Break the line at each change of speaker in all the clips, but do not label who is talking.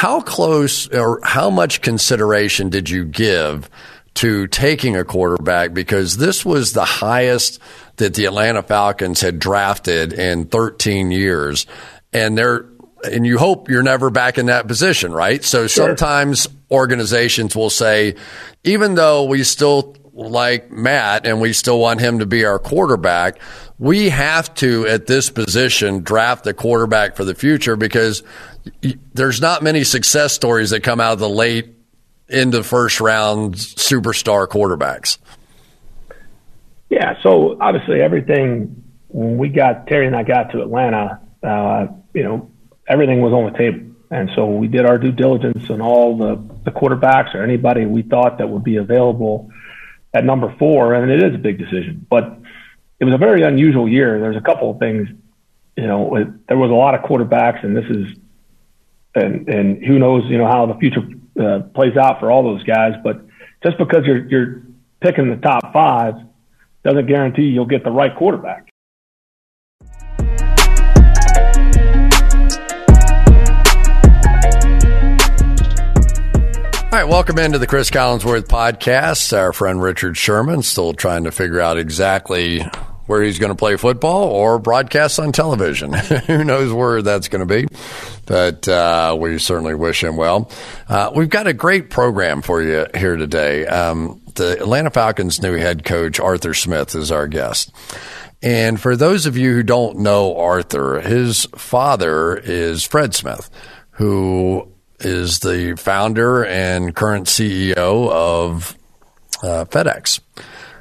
how close or how much consideration did you give to taking a quarterback? Because this was the highest that the Atlanta Falcons had drafted in 13 years. And they're, and you hope you're never back in that position, right? So sure. sometimes organizations will say, even though we still like Matt and we still want him to be our quarterback, we have to, at this position, draft the quarterback for the future because there's not many success stories that come out of the late into first round superstar quarterbacks.
Yeah, so obviously everything when we got Terry and I got to Atlanta, uh, you know, everything was on the table. And so we did our due diligence on all the, the quarterbacks or anybody we thought that would be available at number four. And it is a big decision, but it was a very unusual year. There's a couple of things, you know, it, there was a lot of quarterbacks and this is, and, and who knows, you know, how the future uh, plays out for all those guys. But just because you're, you're picking the top five doesn't guarantee you'll get the right quarterback.
All right, welcome into the Cris Collinsworth podcast. Our friend Richard Sherman still trying to figure out exactly where he's going to play football or broadcast on television. Who knows where that's going to be? But uh, we certainly wish him well. Uh, we've got a great program for you here today. Um, the Atlanta Falcons' new head coach, Arthur Smith, is our guest. And for those of you who don't know Arthur, his father is Fred Smith, who is the founder and current CEO of uh, FedEx.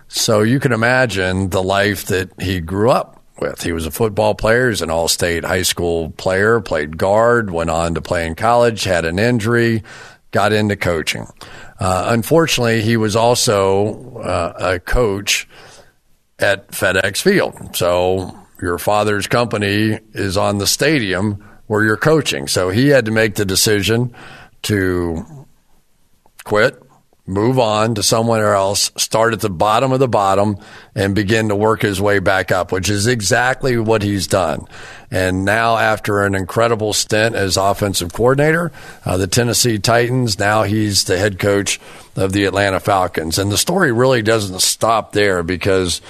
So you can imagine the life that he grew up with. He was a football player, he's an all state high school player, played guard, went on to play in college, had an injury, got into coaching. Uh, unfortunately, he was also uh, a coach at FedEx Field. So your father's company is on the stadium where you're coaching. So he had to make the decision to quit, move on to somewhere else, start at the bottom of the bottom, and begin to work his way back up, which is exactly what he's done. And now, after an incredible stint as offensive coordinator, uh, the Tennessee Titans, now he's the head coach of the Atlanta Falcons. And the story really doesn't stop there because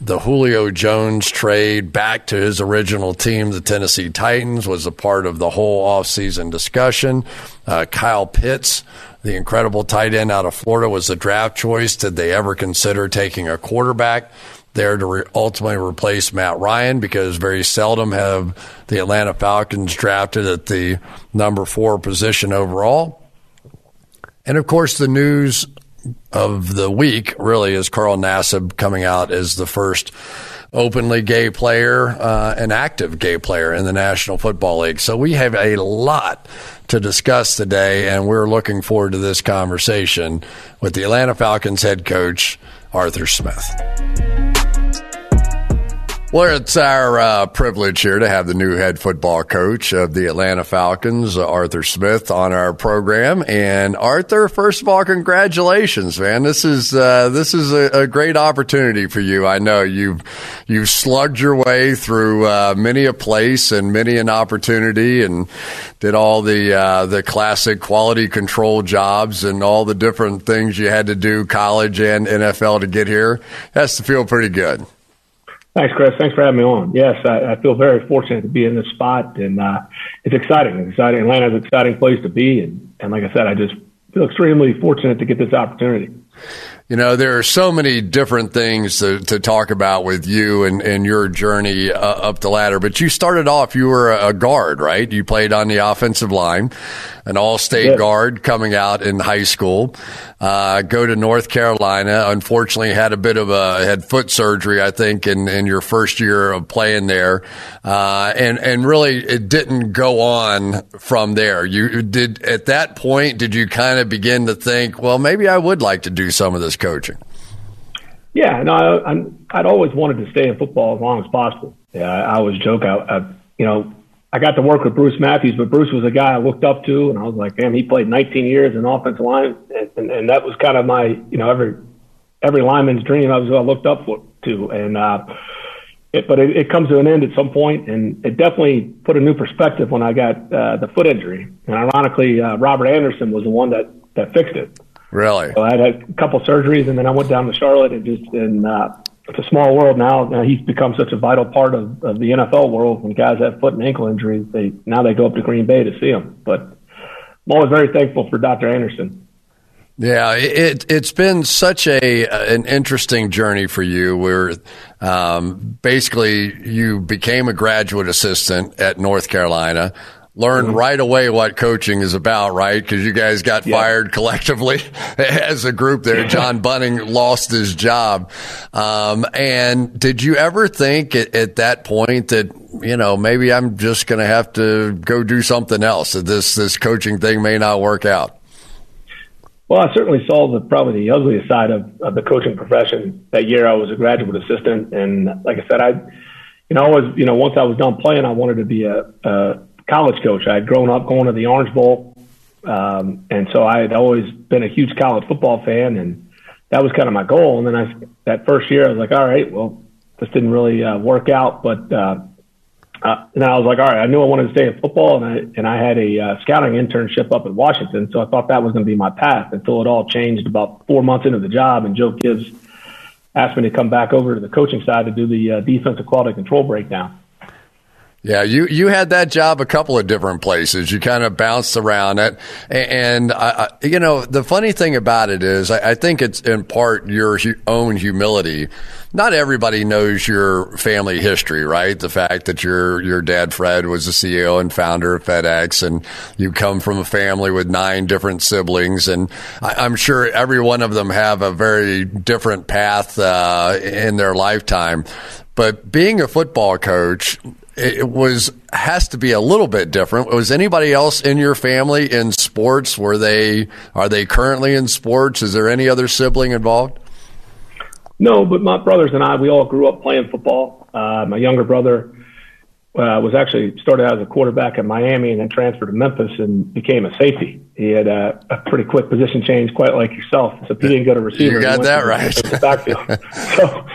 the Julio Jones trade back to his original team, the Tennessee Titans, was a part of the whole offseason discussion. Uh, Kyle Pitts, the incredible tight end out of Florida, was a draft choice. Did they ever consider taking a quarterback? there to re- ultimately replace Matt Ryan because very seldom have the Atlanta Falcons drafted at the number four position overall. And of course, the news of the week really is Carl Nassib coming out as the first openly gay player, uh, an active gay player in the National Football League. So we have a lot to discuss today, and we're looking forward to this conversation with the Atlanta Falcons head coach, Arthur Smith. Well, it's our uh, privilege here to have the new head football coach of the Atlanta Falcons, Arthur Smith, on our program. And Arthur, first of all, congratulations, man! This is uh, this is a, a, great opportunity for you. I know you've you've slugged your way through uh, many a place and many an opportunity, and did all the uh, the classic quality control jobs and all the different things you had to do, college and NFL, to get here. Has to feel pretty good.
Thanks, Cris. Thanks for having me on. Yes, I, I feel very fortunate to be in this spot, and uh, it's exciting. It's exciting. Atlanta's an exciting place to be, and, and like I said, I just feel extremely fortunate to get this opportunity.
You know, there are so many different things to, to talk about with you and, and your journey uh, up the ladder. But you started off, you were a guard, right? You played on the offensive line, an all state yes. guard coming out in high school. Uh, go to North Carolina. Unfortunately, had a bit of a, had foot surgery, I think, in, in your first year of playing there. Uh, and, and really it didn't go on from there. You did, at that point, did you kind of begin to think, well, maybe I would like to do some of this coaching?
Yeah, no, I, I'd always wanted to stay in football as long as possible. Yeah, I, I always joke. I, I, you know, I got to work with Bruce Matthews, but Bruce was a guy I looked up to, and I was like, damn, he played 19 years in offensive line, and, and, and that was kind of my, you know, every every lineman's dream. I was I looked up for, to, and uh, it, but it, it, comes to an end at some point, and it definitely put a new perspective when I got uh, the foot injury. And ironically, uh, Robert Anderson was the one that that fixed it.
Really?
So I had a couple surgeries, and then I went down to Charlotte, and just and uh, it's a small world now. now. He's become such a vital part of, of the NFL world. When guys have foot and ankle injuries, they now they go up to Green Bay to see him. But I'm always very thankful for Dr. Anderson.
Yeah, it it's been such a an interesting journey for you. Where um, basically you became a graduate assistant at North Carolina, learned mm-hmm. right away what coaching is about, right? Because you guys got yeah. fired collectively as a group there. John Bunting lost his job. Um, and did you ever think at, at, that point that, you know, maybe I'm just going to have to go do something else, that this, this coaching thing may not work out?
Well, I certainly saw the probably the ugliest side of, of the coaching profession that year. I was a graduate assistant, and like I said, I, you know, I was, you know, once I was done playing, I wanted to be a, a college coach. I had grown up going to the Orange Bowl, um, and so I had always been a huge college football fan, and that was kind of my goal. And then I, that first year, I was like, all right, well, this didn't really uh, work out, but uh, uh, and I was like, all right, I knew I wanted to stay in football, and I and I had a uh, scouting internship up in Washington, so I thought that was going to be my path until it all changed about four months into the job, and Joe Gibbs asked me to come back over to the coaching side to do the uh, defensive quality control breakdown.
Yeah, you, you had that job a couple of different places. You kind of bounced around it. And, I, you know, the funny thing about it is, I, I think it's in part your own humility. Not everybody knows your family history, right? The fact that your, your dad, Fred, was the CEO and founder of FedEx, and you come from a family with nine different siblings. And I, am sure every one of them have a very different path uh, in their lifetime. But being a football coach, it was has to be a little bit different. Was anybody else in your family in sports? Were they are they currently in sports? Is there any other sibling involved?
No, but my brothers and I we all grew up playing football. Uh, my younger brother uh, was actually started out as a quarterback at Miami and then transferred to Memphis and became a safety. He had a, a pretty quick position change, quite like yourself. So he didn't go to receiver,
you got that right.
backfield. so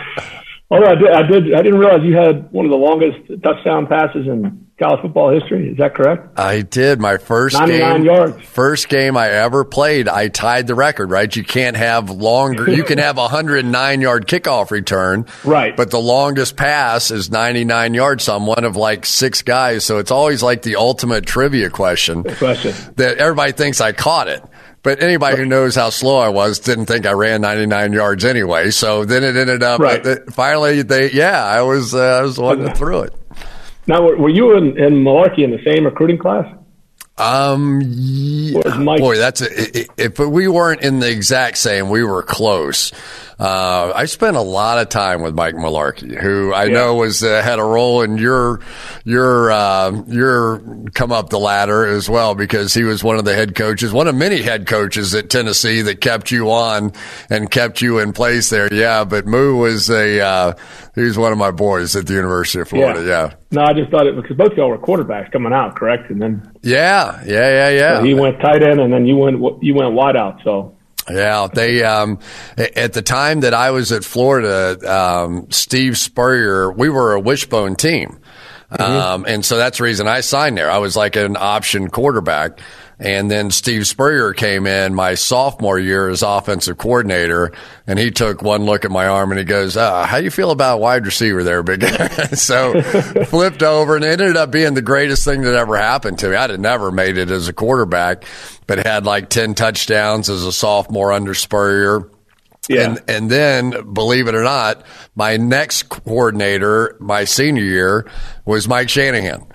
Although I did, I did, I didn't realize you had one of the longest touchdown passes in college football history. Is that correct?
I did. My first 99 game, yards. First game I ever played, I tied the record. Right? You can't have longer. you can have a 109 yard kickoff return.
Right.
But the longest pass is 99 yards. So I'm one of like six guys. So it's always like the ultimate trivia question.
Question
that everybody thinks I caught it. But anybody who knows how slow I was didn't think I ran 99 yards anyway. So then it ended up right. finally they yeah I was uh, I was the one that threw it.
Now were you and, and Mularkey in the same recruiting class?
Um, yeah, boy, that's a, if we weren't in the exact same, we were close. Uh, I spent a lot of time with Mike Mularkey, who I yeah. know was uh, had a role in your your uh, your come up the ladder as well because he was one of the head coaches, one of many head coaches at Tennessee that kept you on and kept you in place there. Yeah, but Moo was a uh, he was one of my boys at the University of Florida. Yeah. yeah.
No, I just thought it because both y'all were quarterbacks coming out, correct? And then
yeah, yeah, yeah, yeah.
So he went tight end, and then you went you went wide out. So
yeah, they um, at the time that I was at Florida, um, Steve Spurrier, we were a wishbone team. Mm-hmm. Um, and so that's the reason I signed there. I was like an option quarterback. And then Steve Spurrier came in my sophomore year as offensive coordinator, and he took one look at my arm and he goes, uh, "How do you feel about wide receiver there, big?" Guy? So flipped over, and it ended up being the greatest thing that ever happened to me. I'd have never made it as a quarterback, but had like ten touchdowns as a sophomore under Spurrier. Yeah. And, and then, believe it or not, my next coordinator, my senior year, was Mike Shanahan.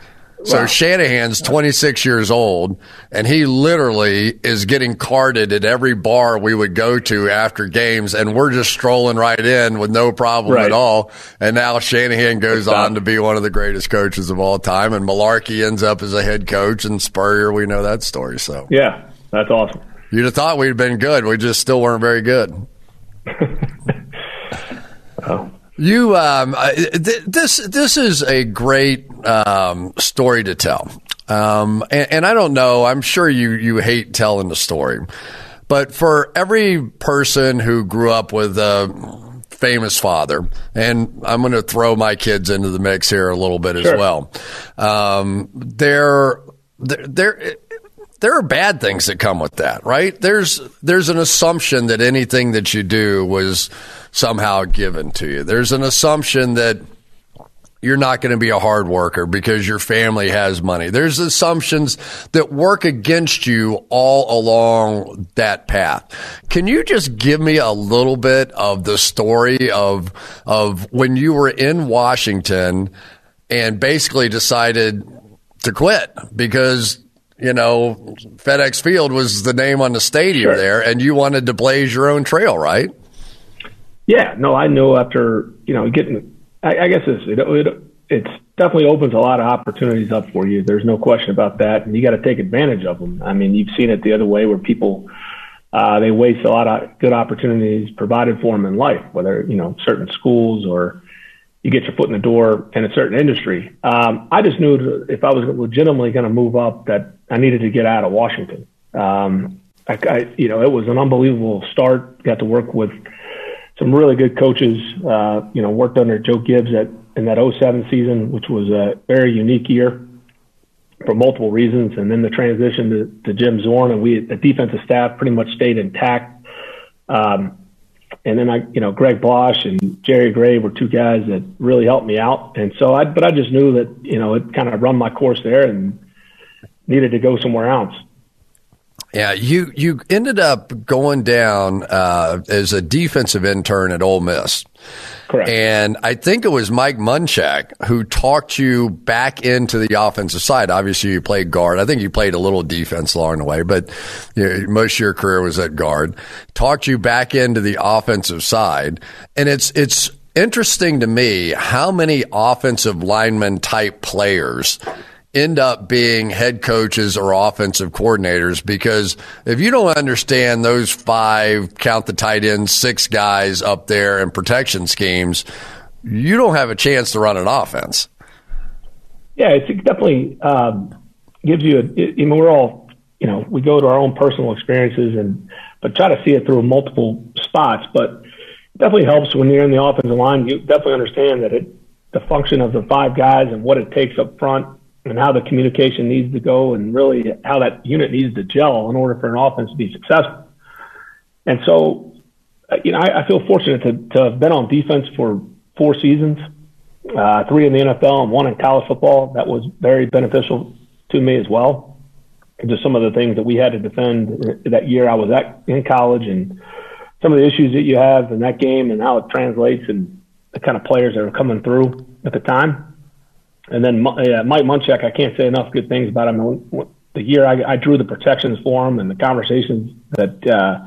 So wow. Shanahan's 26 years old, and he literally is getting carded at every bar we would go to after games, and we're just strolling right in with no problem right. at all. And now Shanahan goes on to be one of the greatest coaches of all time, and Mularkey ends up as a head coach, and Spurrier, we know that story. So
yeah, that's awesome.
You'd have thought we'd been good. We just still weren't very good. oh. You, um, th- this this is a great um, story to tell, um, and, and, I don't know. I'm sure you you hate telling the story, but for every person who grew up with a famous father, and I'm going to throw my kids into the mix here a little bit
sure.
as well. Um, there, there, there are bad things that come with that, right? There's there's an assumption that anything that you do was somehow given to you. There's an assumption that you're not going to be a hard worker because your family has money. There's assumptions that work against you all along that path. Can you just give me a little bit of the story of of when you were in Washington and basically decided to quit because you know FedEx Field was the name on the stadium
sure.
there and you wanted to blaze your own trail, right?
Yeah, no, I know after, you know, getting I, I guess it's, it, it it's definitely opens a lot of opportunities up for you. There's no question about that, and you got to take advantage of them. I mean, you've seen it the other way where people uh, they waste a lot of good opportunities provided for them in life, whether you know certain schools or you get your foot in the door in a certain industry. Um, I just knew if I was legitimately going to move up, that I needed to get out of Washington. Um, I, I, you know, it was an unbelievable start. Got to work with some really good coaches. Uh, you know, worked under Joe Gibbs at in that 07 season, which was a very unique year for multiple reasons. And then the transition to, to Jim Zorn and we, the defensive staff pretty much stayed intact. Um, and then I, you know, Greg Blache and Jerry Gray were two guys that really helped me out. And so I, but I just knew that, you know, it kind of run my course there and needed to go somewhere else.
Yeah, you you ended up going down uh, as a defensive intern at Ole Miss.
Correct.
And I think it was Mike Munchak who talked you back into the offensive side. Obviously, you played guard. I think you played a little defense along the way, but you know, most of your career was at guard. Talked you back into the offensive side, and it's it's interesting to me how many offensive lineman type players end up being head coaches or offensive coordinators because if you don't understand those five, count the tight ends, six guys up there and protection schemes, you don't have a chance to run an offense.
Yeah, it definitely um, gives you a. I mean, we're all, you know, we go to our own personal experiences and, but try to see it through multiple spots. But it definitely helps when you're in the offensive line. You definitely understand that it, the function of the five guys and what it takes up front and how the communication needs to go and really how that unit needs to gel in order for an offense to be successful. And so, uh, you know, I, I feel fortunate to, to have been on defense for four seasons, uh, three in the NFL and one in college football. That was very beneficial to me as well. Just some of the things that we had to defend that year I was at in college and some of the issues that you have in that game and how it translates and the kind of players that are coming through at the time. And then uh, Mike Munchak, I can't say enough good things about him. The year I, I drew the protections for him and the conversations that uh,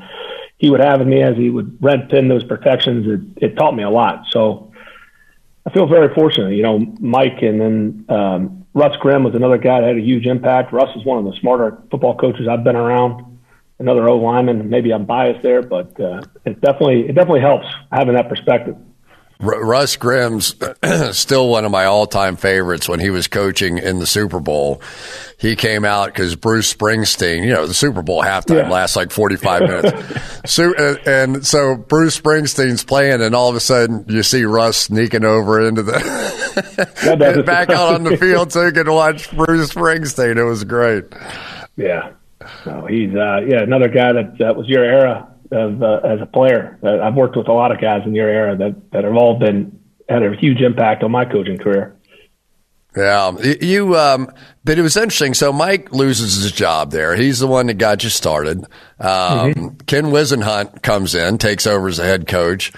he would have with me as he would red pin those protections, it, it taught me a lot. So I feel very fortunate. You know, Mike and then um, Russ Grimm was another guy that had a huge impact. Russ is one of the smarter football coaches I've been around. Another O lineman. Maybe I'm biased there, but uh, it definitely it definitely helps having that perspective.
Russ Grimm's still one of my all-time favorites when he was coaching in the Super Bowl. He came out because Bruce Springsteen, you know, the Super Bowl halftime yeah. lasts like 45 minutes. so, uh, and so Bruce Springsteen's playing and all of a sudden you see Russ sneaking over into the, back out on the field so you can watch Bruce Springsteen. It was great.
Yeah. No, he's, uh, yeah, another guy that, that was your era of, uh, as a player. Uh, I've worked with a lot of guys in your era that, that have all been had a huge impact on my coaching career.
Yeah, you. Um, but it was interesting. So Mike loses his job there. He's the one that got you started. Um, mm-hmm. Ken Whisenhunt comes in, takes over as a head coach.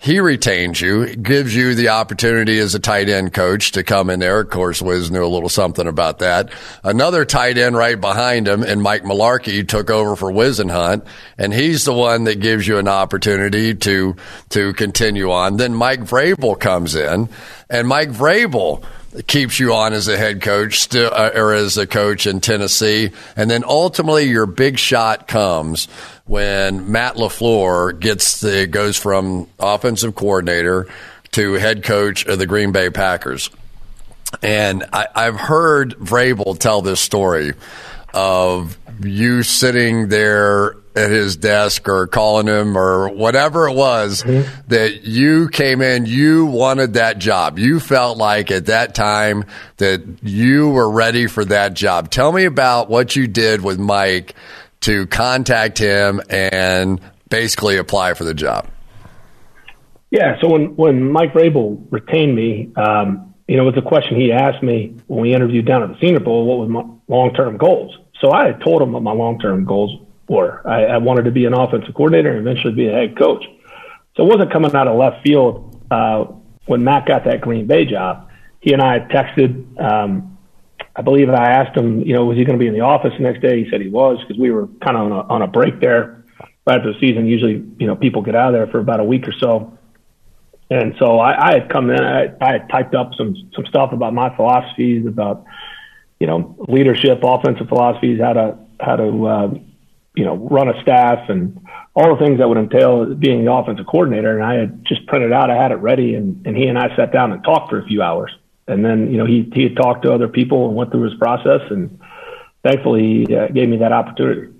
He retains you, gives you the opportunity as a tight end coach to come in there. Of course, Wiz knew a little something about that. Another tight end right behind him, and Mike Mularkey took over for Whisenhunt, and he's the one that gives you an opportunity to to continue on. Then Mike Vrabel comes in, and Mike Vrabel keeps you on as a head coach still, uh, or as a coach in Tennessee, and then ultimately your big shot comes when Matt LaFleur gets the goes from offensive coordinator to head coach of the Green Bay Packers. And I, I've heard Vrabel tell this story of you sitting there at his desk or calling him or whatever it was mm-hmm. that you came in, you wanted that job. You felt like at that time that you were ready for that job. Tell me about what you did with Mike to contact him and basically apply for the job.
Yeah. So when, when Mike Vrabel retained me, um, you know, it was a question he asked me when we interviewed down at the Senior Bowl, what was my long-term goals? So I had told him what my long-term goals were. I, I wanted to be an offensive coordinator and eventually be a head coach. So it wasn't coming out of left field uh, when Matt got that Green Bay job. He and I texted. Um, I believe I asked him, you know, was he going to be in the office the next day? He said he was because we were kind of on a, on a break there right after the season. Usually, you know, people get out of there for about a week or so. And so I, I had come in, I, I had typed up some some stuff about my philosophies, about you know leadership, offensive philosophies, how to how to uh, you know run a staff, and all the things that would entail being the offensive coordinator. And I had just printed out, I had it ready, and, and he and I sat down and talked for a few hours. And then you know he he had talked to other people and went through his process, and thankfully he uh, gave me that opportunity.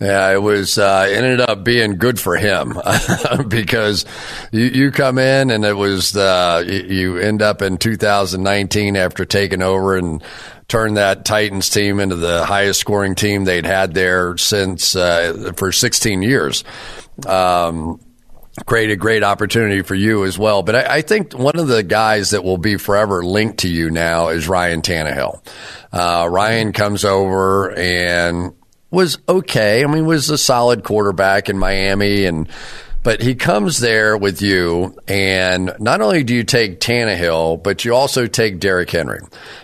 Yeah, it was uh, ended up being good for him because you, you come in and it was uh, you end up in 2019 after taking over and turn that Titans team into the highest scoring team they'd had there since uh, for 16 years. Um, create a great opportunity for you as well. But I, I, think one of the guys that will be forever linked to you now is Ryan Tannehill. Uh, Ryan comes over and was okay. I mean, was a solid quarterback in Miami and but he comes there with you, and not only do you take Tannehill, but you also take Derrick Henry.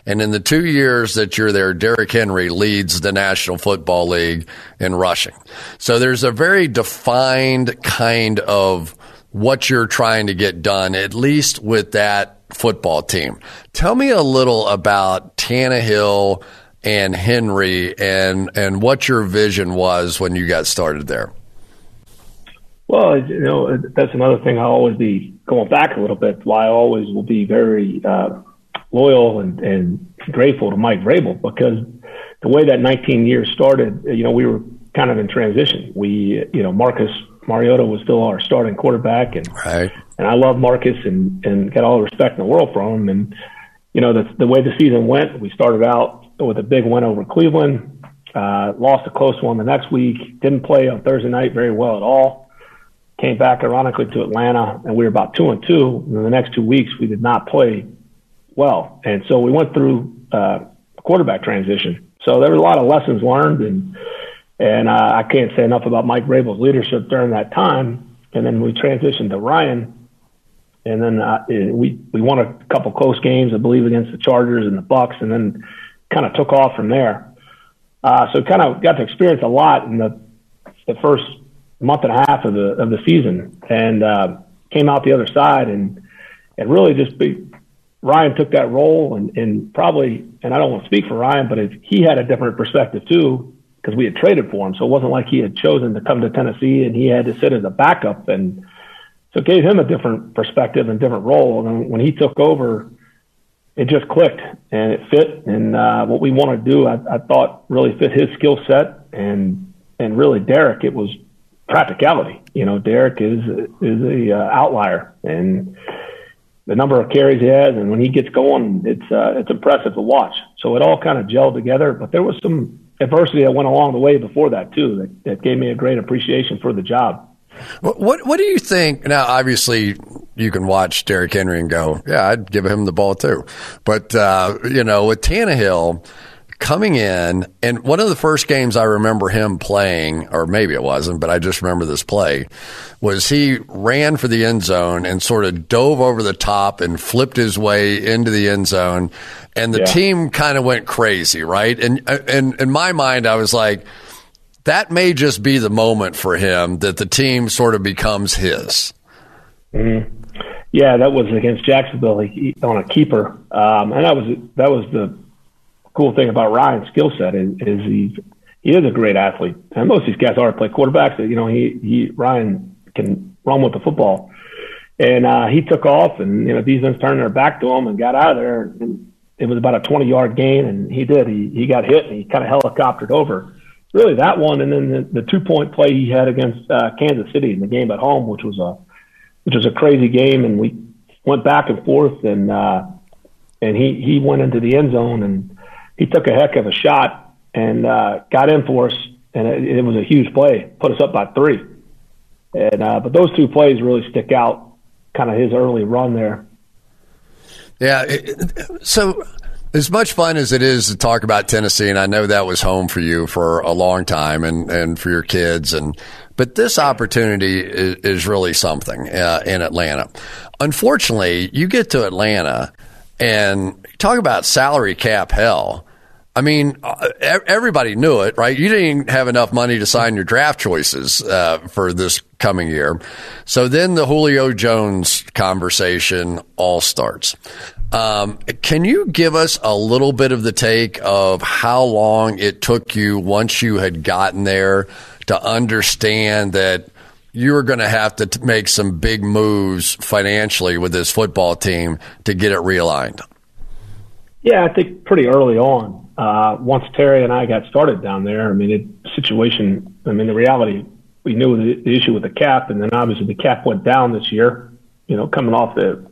And in the two years that you're there, Derrick Henry leads the National Football League in rushing. So there's a very defined kind of what you're trying to get done, at least with that football team. Tell me a little about Tannehill and Henry and and what your vision was when you got started there.
Well, you know, that's another thing. I'll always be going back a little bit. Why I always will be very uh, loyal and, and grateful to Mike Vrabel because the way that 19 years started, you know, we were kind of in transition. We, you know, Marcus Mariota was still our starting quarterback, and right. and I love Marcus and and got all the respect in the world for him. And you know, the the way the season went, we started out with a big win over Cleveland. Uh, lost a close one the next week. Didn't play on Thursday night very well at all. Came back ironically to Atlanta, and we were about two and two. In the next two weeks, we did not play well, and so we went through uh, quarterback transition. So there were a lot of lessons learned, and and uh, I can't say enough about Mike Vrabel's leadership during that time. And then we transitioned to Ryan, and then uh, we we won a couple close games, I believe, against the Chargers and the Bucs, and then kind of took off from there. Uh, so kind of got to experience a lot in the the first month and a half of the of the season, and uh, came out the other side and and really just be, Ryan took that role and and probably and I don't want to speak for Ryan, but if he had a different perspective too because we had traded for him, so it wasn't like he had chosen to come to Tennessee and he had to sit as a backup and so it gave him a different perspective and different role. And when he took over it just clicked and it fit. And uh, what we want to do, I, I thought, really fit his skill set and and really Derrick. It was practicality. You know, Derrick is is a uh, outlier, and the number of carries he has, and when he gets going, it's uh, it's impressive to watch. So it all kind of gelled together. But there was some adversity that went along the way before that too, that, that gave me a great appreciation for the job.
What, what, what do you think? Now, obviously, you can watch Derrick Henry and go, yeah, I'd give him the ball too. But uh, you know, with Tannehill coming in, and one of the first games I remember him playing, or maybe it wasn't, but I just remember this play, was he ran for the end zone and sort of dove over the top and flipped his way into the end zone, and the yeah. team kind of went crazy, right? And and in my mind, I was like that may just be the moment for him that the team sort of becomes his.
Mm-hmm. Yeah, that was against Jacksonville he, on a keeper, um, and that was that was the cool thing about Ryan's skill set is, is he he is a great athlete, and most of these guys are play quarterbacks. You know, he he Ryan can run with the football, and uh, he took off, and you know, defense turned their back to him and got out of there. And it was about a 20 yard gain, and he did. He he got hit, and he kind of helicoptered over really that one, and then the, the two point play he had against uh, Kansas City in the game at home, which was a which was a crazy game, and we went back and forth, and uh, and he he went into the end zone and he took a heck of a shot and uh, got in for us, and it, it was a huge play, put us up by three. And uh, but those two plays really stick out, kind of his early run there.
Yeah. So as much fun as it is to talk about Tennessee, and I know that was home for you for a long time, and and for your kids, and but this opportunity is, is really something uh, in Atlanta. Unfortunately, you get to Atlanta and talk about salary cap hell. I mean, uh, everybody knew it, right? You didn't have enough money to sign your draft choices uh, for this coming year. So then the Julio Jones conversation all starts. Um, can you give us a little bit of the take of how long it took you once you had gotten there to understand that you were going to have to make some big moves financially with this football team to get it realigned?
Yeah, I think pretty early on. Uh, once Terry and I got started down there, I mean, the situation, I mean, the reality, we knew the, the issue with the cap, and then obviously the cap went down this year, you know, coming off the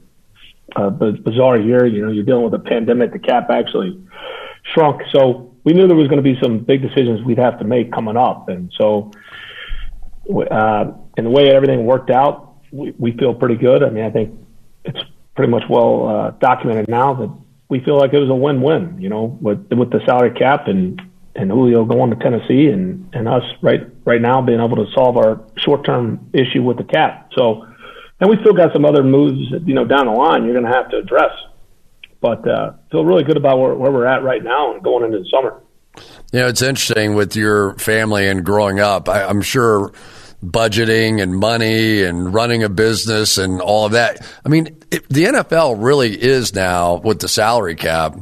uh, bizarre year. You know, you're dealing with a pandemic. The cap actually shrunk. So we knew there was going to be some big decisions we'd have to make coming up. And so, uh, in the way everything worked out, we, we feel pretty good. I mean, I think it's pretty much well uh, documented now that we feel like it was a win-win, you know, with with the salary cap and and Julio going to Tennessee and and us right right now being able to solve our short-term issue with the cap. So, and we still got some other moves, you know, down the line you're going to have to address. But uh, feel really good about where, where we're at right now and going into the summer.
You know, it's interesting with your family and growing up. I, I'm sure budgeting and money and running a business and all of that. I mean, it, the NFL really is now with the salary cap.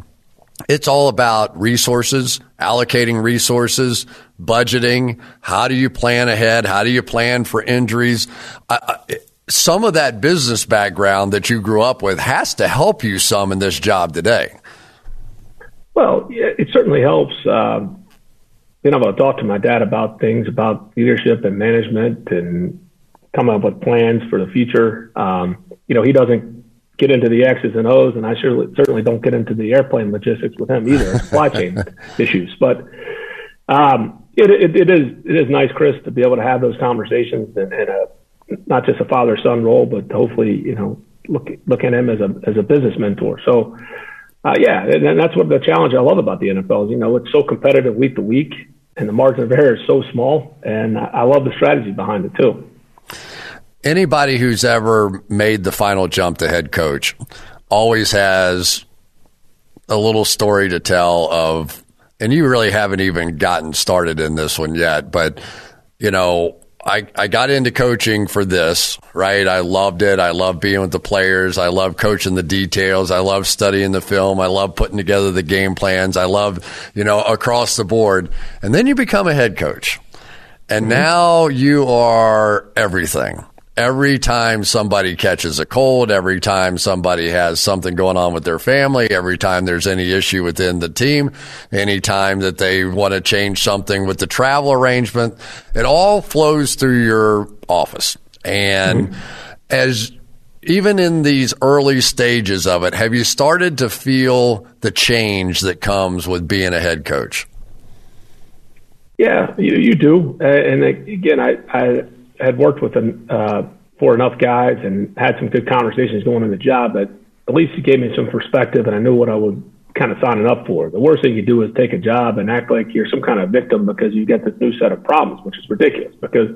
It's all about resources, allocating resources, budgeting. How do you plan ahead? How do you plan for injuries? I, I, some of that business background that you grew up with has to help you some in this job today.
Well, it certainly helps. Um, being able to talk to my dad about things about leadership and management and come up with plans for the future. Um, you know, he doesn't get into the X's and O's, and I surely, certainly don't get into the airplane logistics with him either, supply chain issues. But um, it, it, it is it is nice, Cris, to be able to have those conversations and, and a, not just a father son role, but hopefully, you know, look look at him as a as a business mentor. So uh, yeah, and that's what the challenge I love about the NFL is. You know, it's so competitive week to week, and the margin of error is so small. And I love the strategy behind it too.
Anybody who's ever made the final jump to head coach always has a little story to tell of, and you really haven't even gotten started in this one yet, but you know, I, I got into coaching for this, right? I loved it. I love being with the players. I love coaching the details. I love studying the film. I love putting together the game plans. I love, you know, across the board. And then you become a head coach. And mm-hmm. now you are everything every time somebody catches a cold, every time somebody has something going on with their family, every time there's any issue within the team, any time that they want to change something with the travel arrangement, it all flows through your office. And mm-hmm. as even in these early stages of it, have you started to feel the change that comes with being a head coach?
Yeah, you, you do. and again, I, I had worked with an, uh, for enough guys and had some good conversations going on the job that at least it gave me some perspective and I knew what I was kind of signing up for. The worst thing you do is take a job and act like you're some kind of victim because you get this new set of problems, which is ridiculous because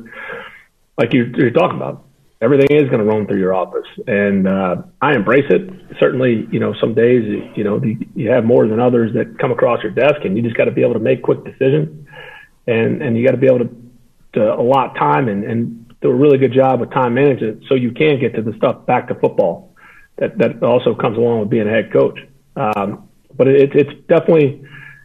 like you're, you're talking about, everything is going to roam through your office and uh, I embrace it. Certainly, you know, some days, you know, you have more than others that come across your desk and you just got to be able to make quick decisions and, and you got to be able to to allot time and, and do a really good job with time management so you can get to the stuff back to football that, that also comes along with being a head coach. Um, but it, it's definitely,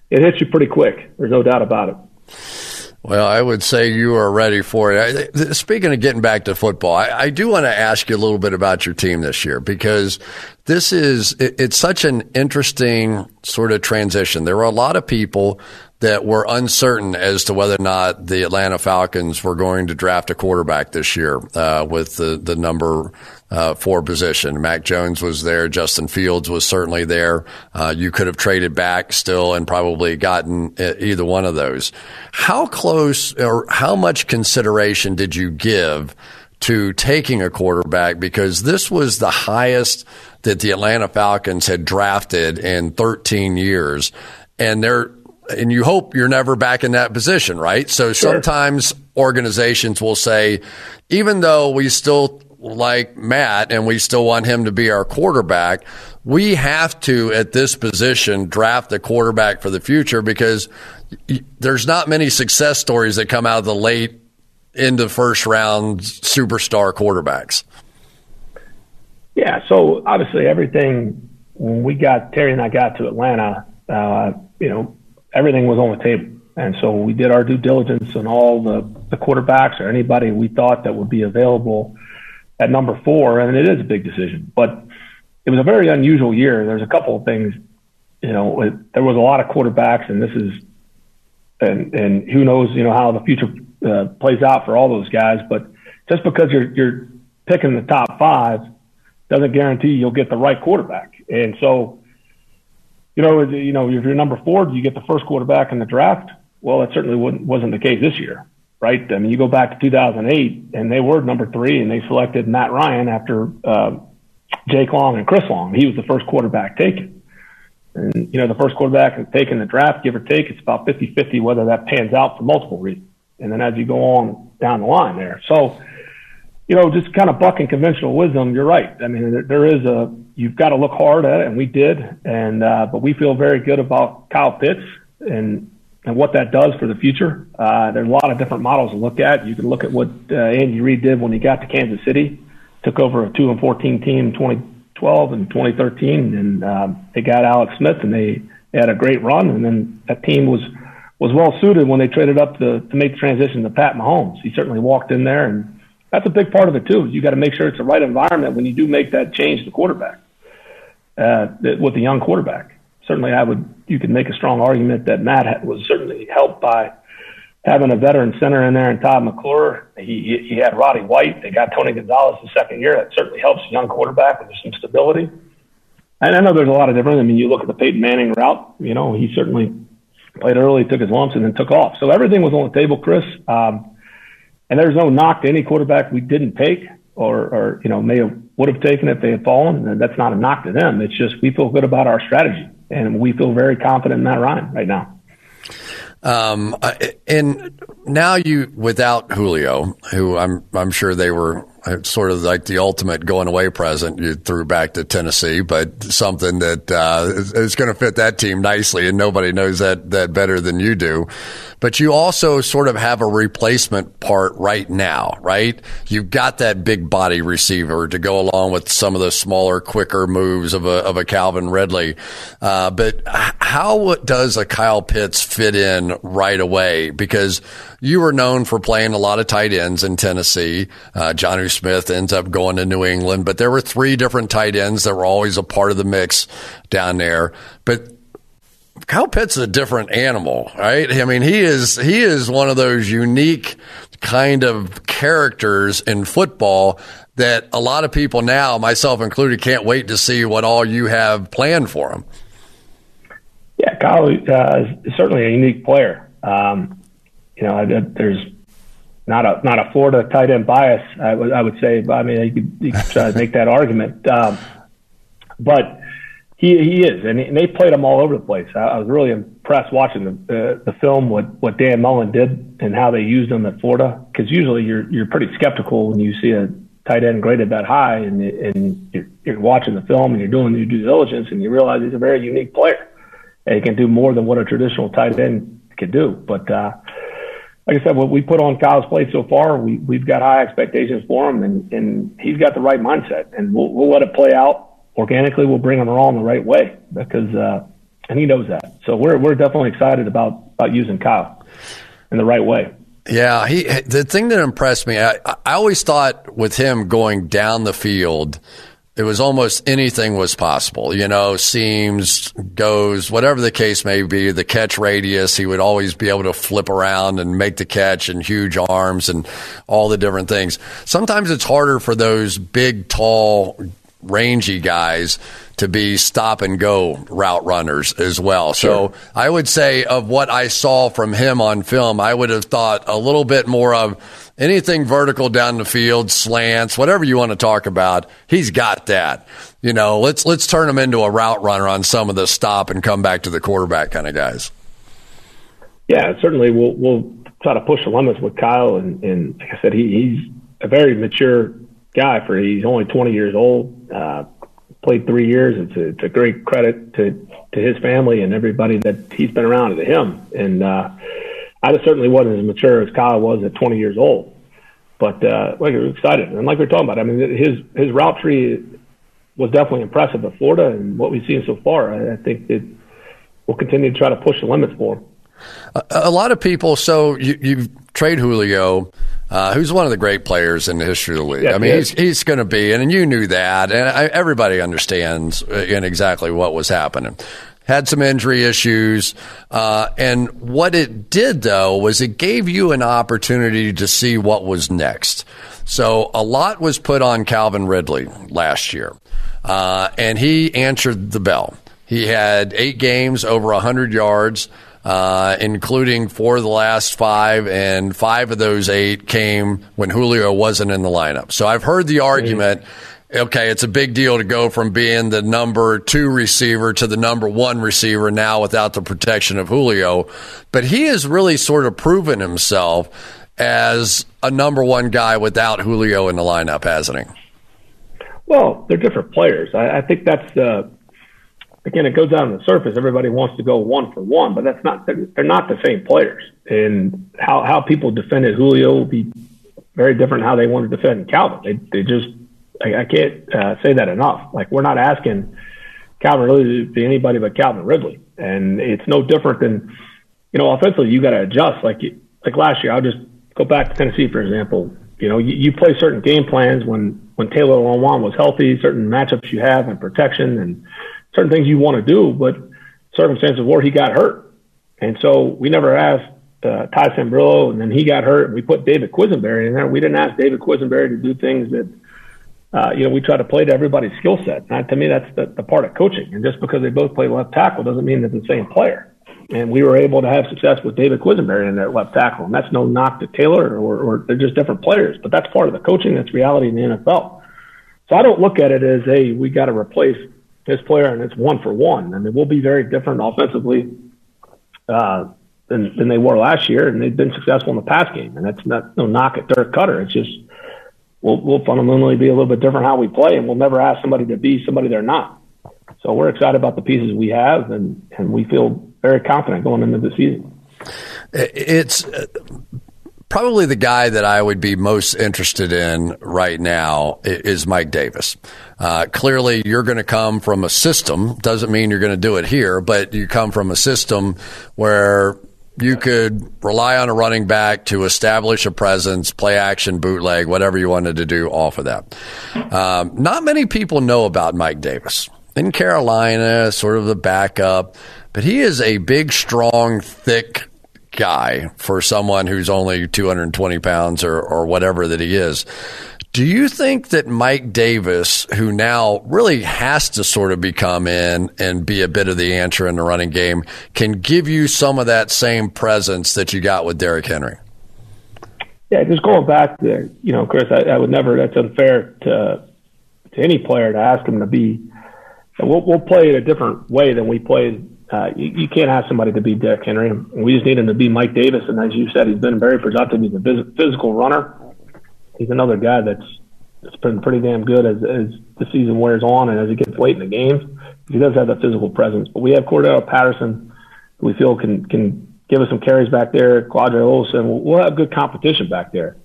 it hits you pretty quick. There's no doubt about it.
Well, I would say you are ready for it. Speaking of getting back to football, I, I, do want to ask you a little bit about your team this year because this is, it, it's such an interesting sort of transition. There were a lot of people that were uncertain as to whether or not the Atlanta Falcons were going to draft a quarterback this year uh, with the, the number uh, four position. Mac Jones was there. Justin Fields was certainly there. Uh, you could have traded back still and probably gotten uh, either one of those. How close or how much consideration did you give to taking a quarterback? Because this was the highest that the Atlanta Falcons had drafted in 13 years. And they're, and you hope you're never back in that position, right? So sure. sometimes organizations will say, even though we still like Matt and we still want him to be our quarterback, we have to, at this position, draft a quarterback for the future because there's not many success stories that come out of the late into first round superstar quarterbacks.
Yeah, so obviously everything when we got Terry and I got to Atlanta, uh, you know, everything was on the table. And so we did our due diligence on all the, the quarterbacks or anybody we thought that would be available at number four. And it is a big decision, but it was a very unusual year. There's a couple of things, you know, it, there was a lot of quarterbacks and this is, and, and who knows, you know, how the future uh, plays out for all those guys. But just because you're, you're picking the top five doesn't guarantee you'll get the right quarterback. And so, you know, you know, if you're number four, do you get the first quarterback in the draft? Well, it certainly wasn't the case this year, right? I mean, you go back to 2008, and they were number three, and they selected Matt Ryan after uh, Jake Long and Chris Long. He was the first quarterback taken. And, you know, the first quarterback taken the draft, give or take, it's about 50 50 whether that pans out for multiple reasons. And then as you go on down the line there. So, you know, just kind of bucking conventional wisdom, you're right. I mean, there, there is a, you've got to look hard at it, and we did. And, uh, but we feel very good about Kyle Pitts and, and what that does for the future. Uh, there's a lot of different models to look at. You can look at what uh, Andy Reid did when he got to Kansas City, took over a 2 and 14 team in 2012 and 2013, and uh, they got Alex Smith, and they, they had a great run. And then that team was was well suited when they traded up to, to make the transition to Pat Mahomes. He certainly walked in there and that's a big part of it too. You got to make sure it's the right environment when you do make that change to quarterback uh, with the young quarterback. Certainly, I would. You could make a strong argument that Matt was certainly helped by having a veteran center in there and Todd McClure. He he had Roddy White. They got Tony Gonzalez the second year. That certainly helps a young quarterback with some stability. And I know there's a lot of different. I mean, you look at the Peyton Manning route. You know, he certainly played early, took his lumps, and then took off. So everything was on the table, Cris. Um, and there's no knock to any quarterback we didn't take or, or you know, may have would have taken if they had fallen. And that's not a knock to them. It's just we feel good about our strategy, and we feel very confident in that Ryan right now.
Um, and now you without Julio, who I'm I'm sure they were sort of like the ultimate going away present you threw back to Tennessee, but something that uh, is, is going to fit that team nicely, and nobody knows that that better than you do. But you also sort of have a replacement part right now, right? You've got that big body receiver to go along with some of the smaller, quicker moves of a of a Calvin Ridley. Uh, but how does a Kyle Pitts fit in right away? Because you were known for playing a lot of tight ends in Tennessee. Uh, Smith ends up going to New England, but there were three different tight ends that were always a part of the mix down there. But Kyle Pitts is a different animal, right? I mean, he is he is one of those unique kind of characters in football that a lot of people now, myself included, can't wait to see what all you have planned for him.
Yeah, Kyle uh, is certainly a unique player. Um, you know, there's not a not a Florida tight end bias. I would I would say. I mean, you could, you could try to make that argument, um, but he he is, and, and they played him all over the place. I, I was really impressed watching the uh, the film what what Dan Mullen did and how they used him at Florida. Because usually you're you're pretty skeptical when you see a tight end graded that high, and and you're, you're watching the film and you're doing your due diligence, and you realize he's a very unique player, and he can do more than what a traditional tight end can do. But uh, like I said, what we put on Kyle's plate so far, we, we've got high expectations for him, and, and he's got the right mindset, and we'll, we'll let it play out organically. We'll bring him along the right way because, uh, and he knows that. So we're we're definitely excited about about using Kyle in the right way.
Yeah, he. The thing that impressed me, I, I always thought with him going down the field it was almost anything was possible. You know, seams, goes, whatever the case may be, the catch radius, he would always be able to flip around and make the catch and huge arms and all the different things. Sometimes it's harder for those big, tall, rangy guys to be stop and go route runners as well. Sure. So I would say of what I saw from him on film, I would have thought a little bit more of anything vertical down the field, slants, whatever you want to talk about. He's got that. You know, let's let's turn him into a route runner on some of the stop and come back to the quarterback kind of guys.
Yeah, certainly we'll we'll try to push the limits with Kyle and, and like I said, he, he's a very mature guy for he's only 20 years old. Uh, played three years. It's a, it's a great credit to to his family and everybody that he's been around to him. And uh, I certainly wasn't as mature as Kyle was at 20 years old. But uh, we're excited, and like we're talking about, I mean, his his route tree was definitely impressive at Florida, and what we've seen so far, I, I think that we'll continue to try to push the limits for him.
A, a lot of people. So you, you trade Julio uh, who's one of the great players in the history of the league. Yeah, I mean, he's, he's going to be, and, and you knew that, and I, everybody understands uh, in exactly what was happening. Had some injury issues, uh, and what it did though was it gave you an opportunity to see what was next. So a lot was put on Calvin Ridley last year, uh, and he answered the bell. He had eight games over 100 yards uh, including four of the last five, and five of those eight came when Julio wasn't in the lineup. So I've heard the argument. Okay, it's a big deal to go from being the number two receiver to the number one receiver now without the protection of Julio. But he has really sort of proven himself as a number one guy without Julio in the lineup, hasn't he?
Well, they're different players. I, I think that's the again, it goes down on the surface. Everybody wants to go one for one, but that's not they're not the same players. And how how people defended Julio will be very different how they want to defend Calvin. They they just I, I can't uh, say that enough. Like we're not asking Calvin Ridley to be anybody but Calvin Ridley, and it's no different than you know offensively you got to adjust. Like like last year, I'll just go back to Tennessee for example. You know, you, you play certain game plans when when Taylor Lewan was healthy, certain matchups you have and protection and certain things you want to do, but circumstances where he got hurt. And so we never asked uh, Ty Sambrailo, and then he got hurt, and we put David Quessenberry in there. We didn't ask David Quessenberry to do things that, uh, you know, we try to play to everybody's skill set. And to me, that's the, the part of coaching. And just because they both play left tackle doesn't mean they're the same player. And we were able to have success with David Quessenberry in that left tackle. And that's no knock to Taylor, or, or they're just different players. But that's part of the coaching. That's reality in the NFL. So I don't look at it as, hey, we got to replace his player, and it's one for one. I mean, we'll be very different offensively uh, than than they were last year, and they've been successful in the pass game. And that's not no knock at Dirk Koetter. It's just we'll we'll fundamentally be a little bit different how we play, and we'll never ask somebody to be somebody they're not. So we're excited about the pieces we have, and and we feel very confident going into the season.
It's probably the guy that I would be most interested in right now is Mike Davis. Uh, clearly, you're going to come from a system. Doesn't mean you're going to do it here, but you come from a system where you could rely on a running back to establish a presence, play action, bootleg, whatever you wanted to do off of that. Um, not many people know about Mike Davis. In Carolina, sort of the backup, but he is a big, strong, thick guy for someone who's only 220 pounds or, or whatever that he is. Do you think that Mike Davis, who now really has to sort of become in and be a bit of the answer in the running game, can give you some of that same presence that you got with Derrick Henry?
Yeah, just going back to you know, Cris, I, I would never. That's unfair to to any player to ask him to be. We'll, we'll play it a different way than we played uh, you, you, can't ask somebody to be Derrick Henry. We just need him to be Mike Davis. And as you said, he's been very productive. He's a physical runner. He's another guy that's, been pretty damn good as, as the season wears on and as he gets late in the games. He does have that physical presence. But we have Cordarrelle Patterson, who we feel can can give us some carries back there. Qadree Ollison. We'll, we'll have good competition back there.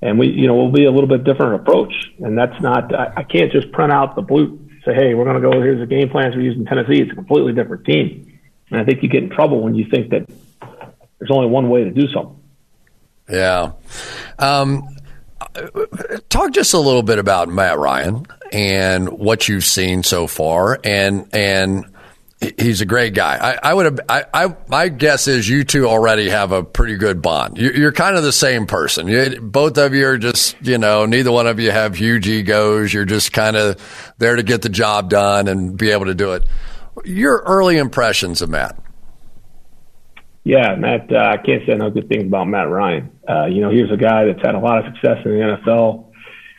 And we, you know, we'll be a little bit different approach. And that's not, I, I can't just print out the blue, say, hey, we're going to go, here's the game plans we're using Tennessee. It's a completely different team. And I think you get in trouble when you think that there's only one way to do something.
Yeah. Um, talk just a little bit about Matt Ryan and what you've seen so far, and and he's a great guy. I, I would have. I, I, my guess is you two already have a pretty good bond. You're, you're kind of the same person. You, both of you are just you know neither one of you have huge egos. You're just kind of there to get the job done and be able to do it. Your early impressions of Matt.
Yeah, Matt. Uh, I can't say no good things about Matt Ryan. Uh, you know, he's a guy that's had a lot of success in the NFL.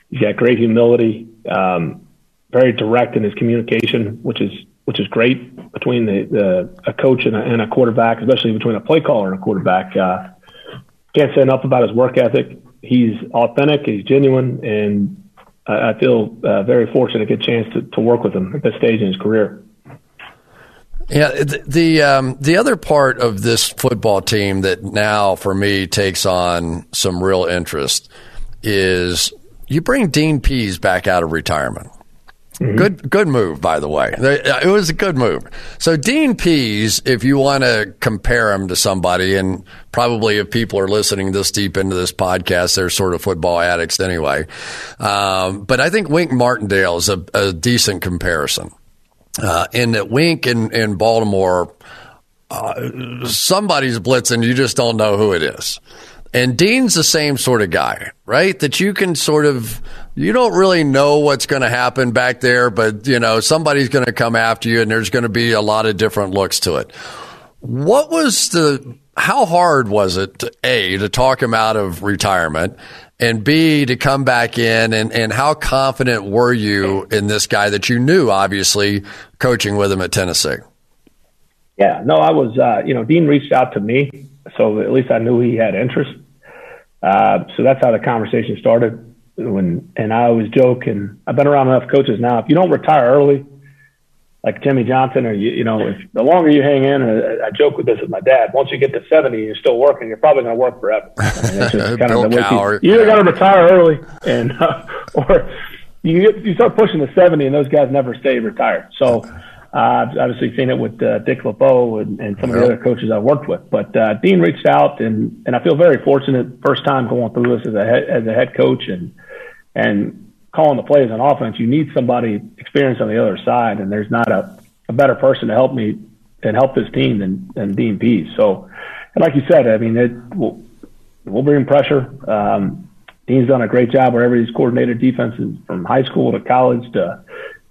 He's got great humility, um, very direct in his communication, which is which is great between the, the a coach and a, and a quarterback, especially between a play caller and a quarterback. Uh, can't say enough about his work ethic. He's authentic, he's genuine, and I, I feel uh, very fortunate to get a chance to, to work with him at this stage in his career.
Yeah, the the, um, the other part of this football team that now for me takes on some real interest is you bring Dean Pees back out of retirement. Mm-hmm. Good, good move, by the way. It was a good move. So Dean Pees, if you want to compare him to somebody, and probably if people are listening this deep into this podcast, they're sort of football addicts anyway. Um, but I think Wink Martindale is a, a decent comparison. Uh, in that Wink in, in Baltimore, uh, somebody's blitzing, you just don't know who it is. And Dean's the same sort of guy, right? That you can sort of, you don't really know what's going to happen back there, but you know, somebody's going to come after you and there's going to be a lot of different looks to it. What was the, how hard was it to A, to talk him out of retirement and B, to come back in and, and how confident were you in this guy that you knew, obviously, coaching with him at Tennessee?
Yeah, no, I was, uh, you know, Dean reached out to me, so at least I knew he had interest. Uh, so that's how the conversation started. When and I always joke, and I've been around enough coaches now. If you don't retire early, like Jimmy Johnson, or you, you know, if the longer you hang in, I joke with this with my dad. Once you get to seventy, and you're still working. You're probably going to work forever. I mean, kind of the you, either got to retire early, and uh, or you get, you start pushing to seventy, and those guys never stay retired. So uh, I've obviously seen it with uh, Dick LeBeau and, and some of the other coaches I've worked with. But uh, Dean reached out, and, and I feel very fortunate. First time going through this as a head, as a head coach, and and calling the plays on offense. You need somebody experienced on the other side, and there's not a, a better person to help me and help this team than than Dean Pees. So, and like you said, I mean, it we'll, we'll bring pressure. Um, Dean's done a great job wherever he's coordinated defenses from high school to college to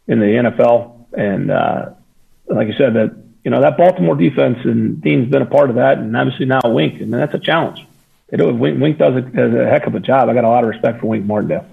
in the NFL and uh, like I said, that you know that Baltimore defense and Dean's been a part of that, and obviously now Wink, and that's a challenge. Wink, Wink does a, does a heck of a job. I got a lot of respect for Wink Martindale.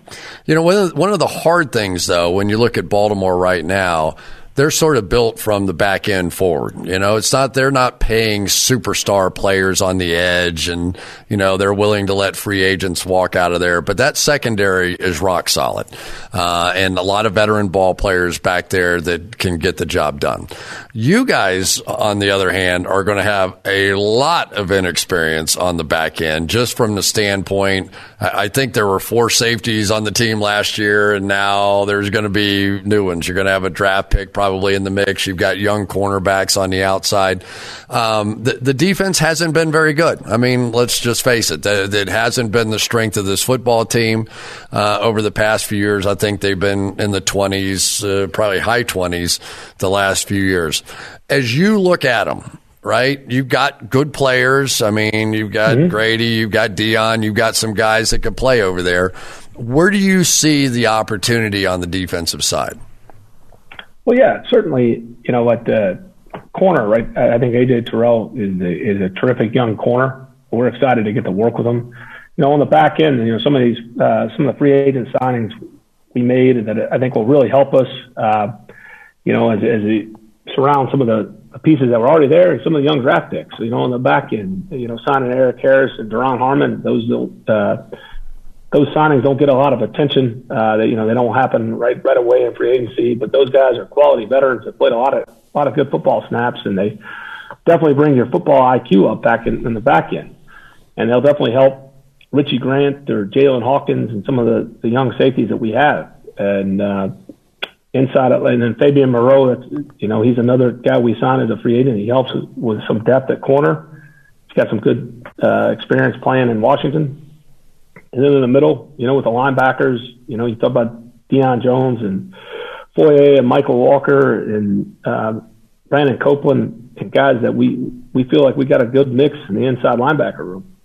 You know, one of the hard things though, when you look at Baltimore right now, they're sort of built from the back end forward. You know, it's not they're not paying superstar players on the edge, and you know they're willing to let free agents walk out of there. But that secondary is rock solid, uh, and a lot of veteran ball players back there that can get the job done. You guys, on the other hand, are going to have a lot of inexperience on the back end, just from the standpoint. I think there were four safeties on the team last year, and now there's going to be new ones. You're going to have a draft pick probably in the mix. You've got young cornerbacks on the outside. Um, the, the, defense hasn't been very good. I mean, let's just face it. It hasn't been the strength of this football team uh, over the past few years. I think they've been in the 20s, uh, probably high 20s the last few years. As you look at them, right? You've got good players. I mean, you've got mm-hmm. Grady, you've got Deion, you've got some guys that can play over there. Where do you see the opportunity on the defensive side?
Well, yeah, certainly. You know, at the corner, right? I think AJ Terrell is a, is a terrific young corner. We're excited to get to work with him. You know, on the back end, you know, some of these, uh, some of the free agent signings we made that I think will really help us. Uh, you know, as as we surround some of the pieces that were already there and some of the young draft picks. You know, on the back end, you know, signing Erik Harris and Duron Harmon, those. Uh, those signings don't get a lot of attention. Uh, you know they don't happen right right away in free agency, but those guys are quality veterans that played a lot of a lot of good football snaps, and they definitely bring your football IQ up back in, in the back end, and they'll definitely help Richie Grant or Jaylinn Hawkins and some of the, the young safeties that we have, and uh, inside and then Fabian Moreau. That's you know he's another guy we signed as a free agent. He helps with some depth at corner. He's got some good uh, experience playing in Washington. And then in the middle, you know, with the linebackers, you know, you talk about Deion Jones and Foye and Michael Walker and uh, Brandon Copeland and guys that we we feel like we got a good mix in the inside linebacker room.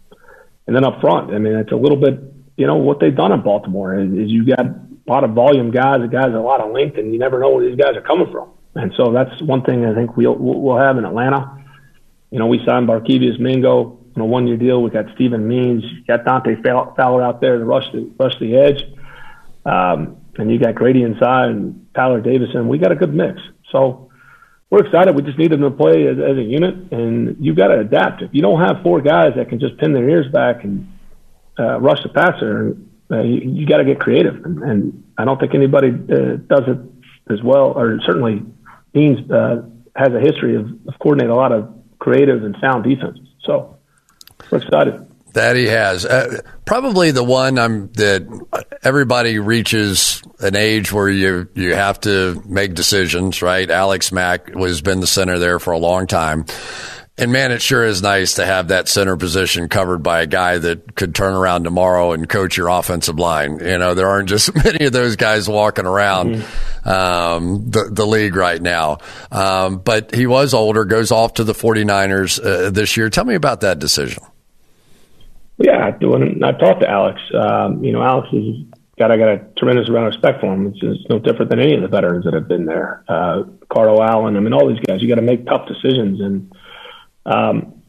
And then up front, I mean, it's a little bit, you know, what they've done in Baltimore is, is you got a lot of volume guys, the guys a lot of length, and you never know where these guys are coming from. And so that's one thing I think we'll we'll have in Atlanta. You know, we signed Barkevious Mingo a one-year deal. We got Steven Means, you got Dante Fowler out there to rush the rush the edge, um, and you got Grady inside and Tyeler Davison. We got a good mix. So we're excited. We just need them to play as, as a unit, and you've got to adapt. If you don't have four guys that can just pin their ears back and uh, rush the passer, uh, you, you got to get creative. And, and I don't think anybody uh, does it as well, or certainly Dean's uh, has a history of, of coordinating a lot of creative and sound defenses. So we're excited.
That he has. Uh, probably the one I'm that everybody reaches an age where you you have to make decisions, right? Alex Mack has been the center there for a long time. And man, it sure is nice to have that center position covered by a guy that could turn around tomorrow and coach your offensive line. You know, there aren't just many of those guys walking around mm-hmm. um, the, the league right now. Um, but he was older, goes off to the 49ers uh, this year. Tell me about that decision.
Yeah, when I talked to Alex, um, you know, Alex is got I got a tremendous amount of respect for him. It's, it's no different than any of the veterans that have been there. Uh, Carlo Allen, I mean, all these guys. You got to make tough decisions, and um,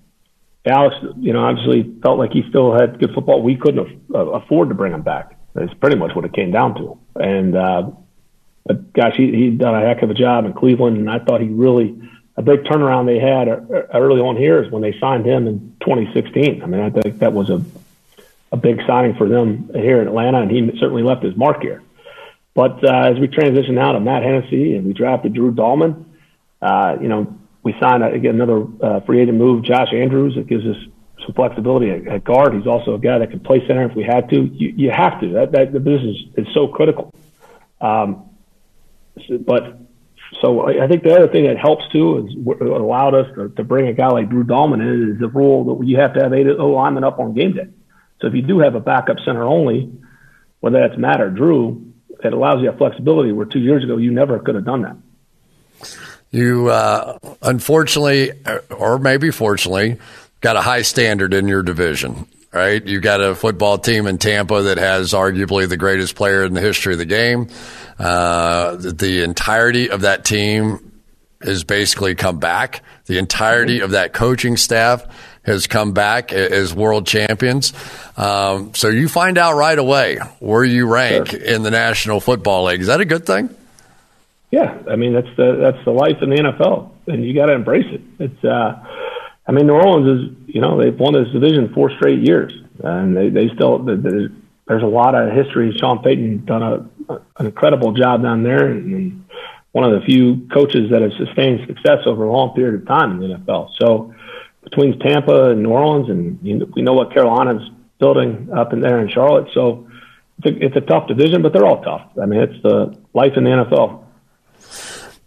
Alex, you know, obviously felt like he still had good football. We couldn't afford to bring him back. That's pretty much what it came down to. And uh, but gosh, he he'd done a heck of a job in Cleveland, and I thought he really a big turnaround they had early on here is when they signed him in 2016. I mean, I think that was a a big signing for them here in Atlanta, and he certainly left his mark here. But uh, as we transition now to Matt Hennessy and we drafted Drew Dalman, uh, you know, we signed again another uh, free agent move, Josh Andrews. It gives us some flexibility at, at, guard. He's also a guy that can play center if we had to. You, you have to. That, that the business is so critical. Um, but so I, I think the other thing that helps too is what allowed us to, to bring a guy like Drew Dalman in is the rule that you have to have eight O linemen up on game day. So if you do have a backup center only, whether that's Matt or Drew, it allows you a flexibility where two years ago you never could have done that.
You uh, unfortunately, or maybe fortunately, got a high standard in your division, right? You got a football team in Tampa that has arguably the greatest player in the history of the game. Uh, the entirety of that team has basically come back. The entirety of that coaching staff has come back as world champions. Um, so you find out right away where you rank sure. in the National Football League. Is that a good thing?
Yeah, I mean that's the that's the life in the NFL, and you got to embrace it. It's, uh, I mean, New Orleans is you know they've won this division four straight years, and they they still there's there's a lot of history. Sean Payton done a, an incredible job down there, and, and one of the few coaches that have sustained success over a long period of time in the NFL. So between Tampa and New Orleans, and you know, we know what Carolina's building up in there in Charlotte. So it's a, it's a tough division, but they're all tough. I mean, it's the life in the NFL.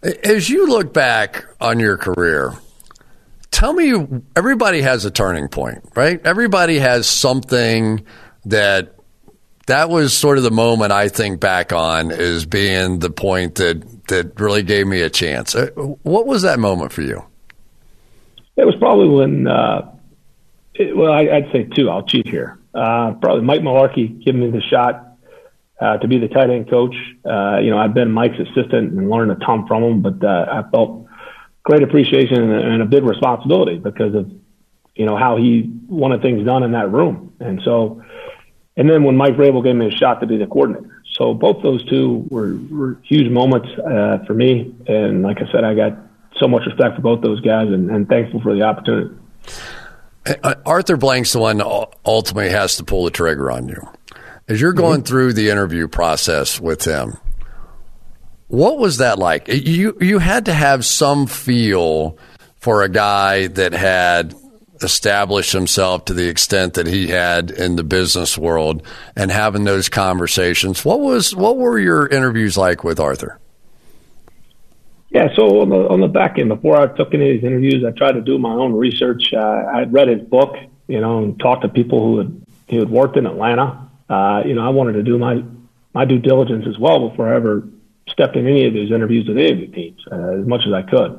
As you look back on your career, tell me everybody has a turning point, right? Everybody has something that that was sort of the moment I think back on as being the point that that really gave me a chance. Uh, what was that moment for you?
It was probably when, uh, it, well, I, would say two. I'll cheat here. Uh, probably Mike Mularkey giving me the shot uh, to be the tight end coach. Uh, you know, I've been Mike's assistant and learned a ton from him, but uh, I felt great appreciation and, and a big responsibility because of you know how he wanted things done in that room. And so, and then when Mike Vrabel gave me a shot to be the coordinator, so both those two were, were huge moments uh, for me. And like I said, I got so much respect for both those guys and, and thankful for the opportunity.
Uh, Arthur Blank's the one ultimately has to pull the trigger on you. As you're going mm-hmm. through the interview process with him, what was that like? You you had to have some feel for a guy that had established himself to the extent that he had in the business world and having those conversations. What was what were your interviews like with Arthur?
Yeah, so on the on the back end, before I took any of these interviews, I tried to do my own research. Uh, I read his book, you know, and talked to people who had who had worked in Atlanta uh, you know, I wanted to do my my due diligence as well before I ever stepped in any of those interviews with any of the teams uh, as much as I could.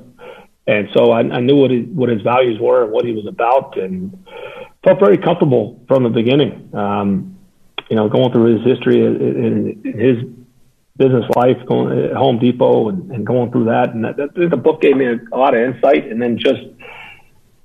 And so I, I knew what his, what his values were and what he was about, and felt very comfortable from the beginning. Um, you know, going through his history in, in his business life, going at Home Depot and, and going through that, and that, that, the book gave me a, a lot of insight. And then just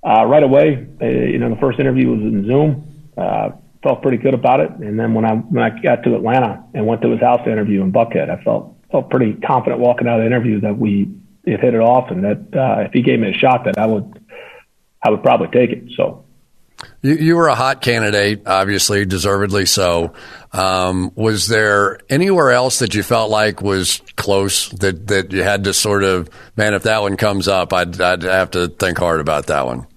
uh, right away, uh, you know, the first interview was in Zoom. Uh, felt pretty good about it. And then when I when I got to Atlanta and went to his house to interview in Buckhead, I felt felt pretty confident walking out of the interview that we hit it off, and that uh, if he gave me a shot, that I would I would probably take it. So.
You, you were a hot candidate, obviously, deservedly so. Um, was there anywhere else that you felt like was close that, that you had to sort of, man, if that one comes up, I'd, I'd have to think hard about that one?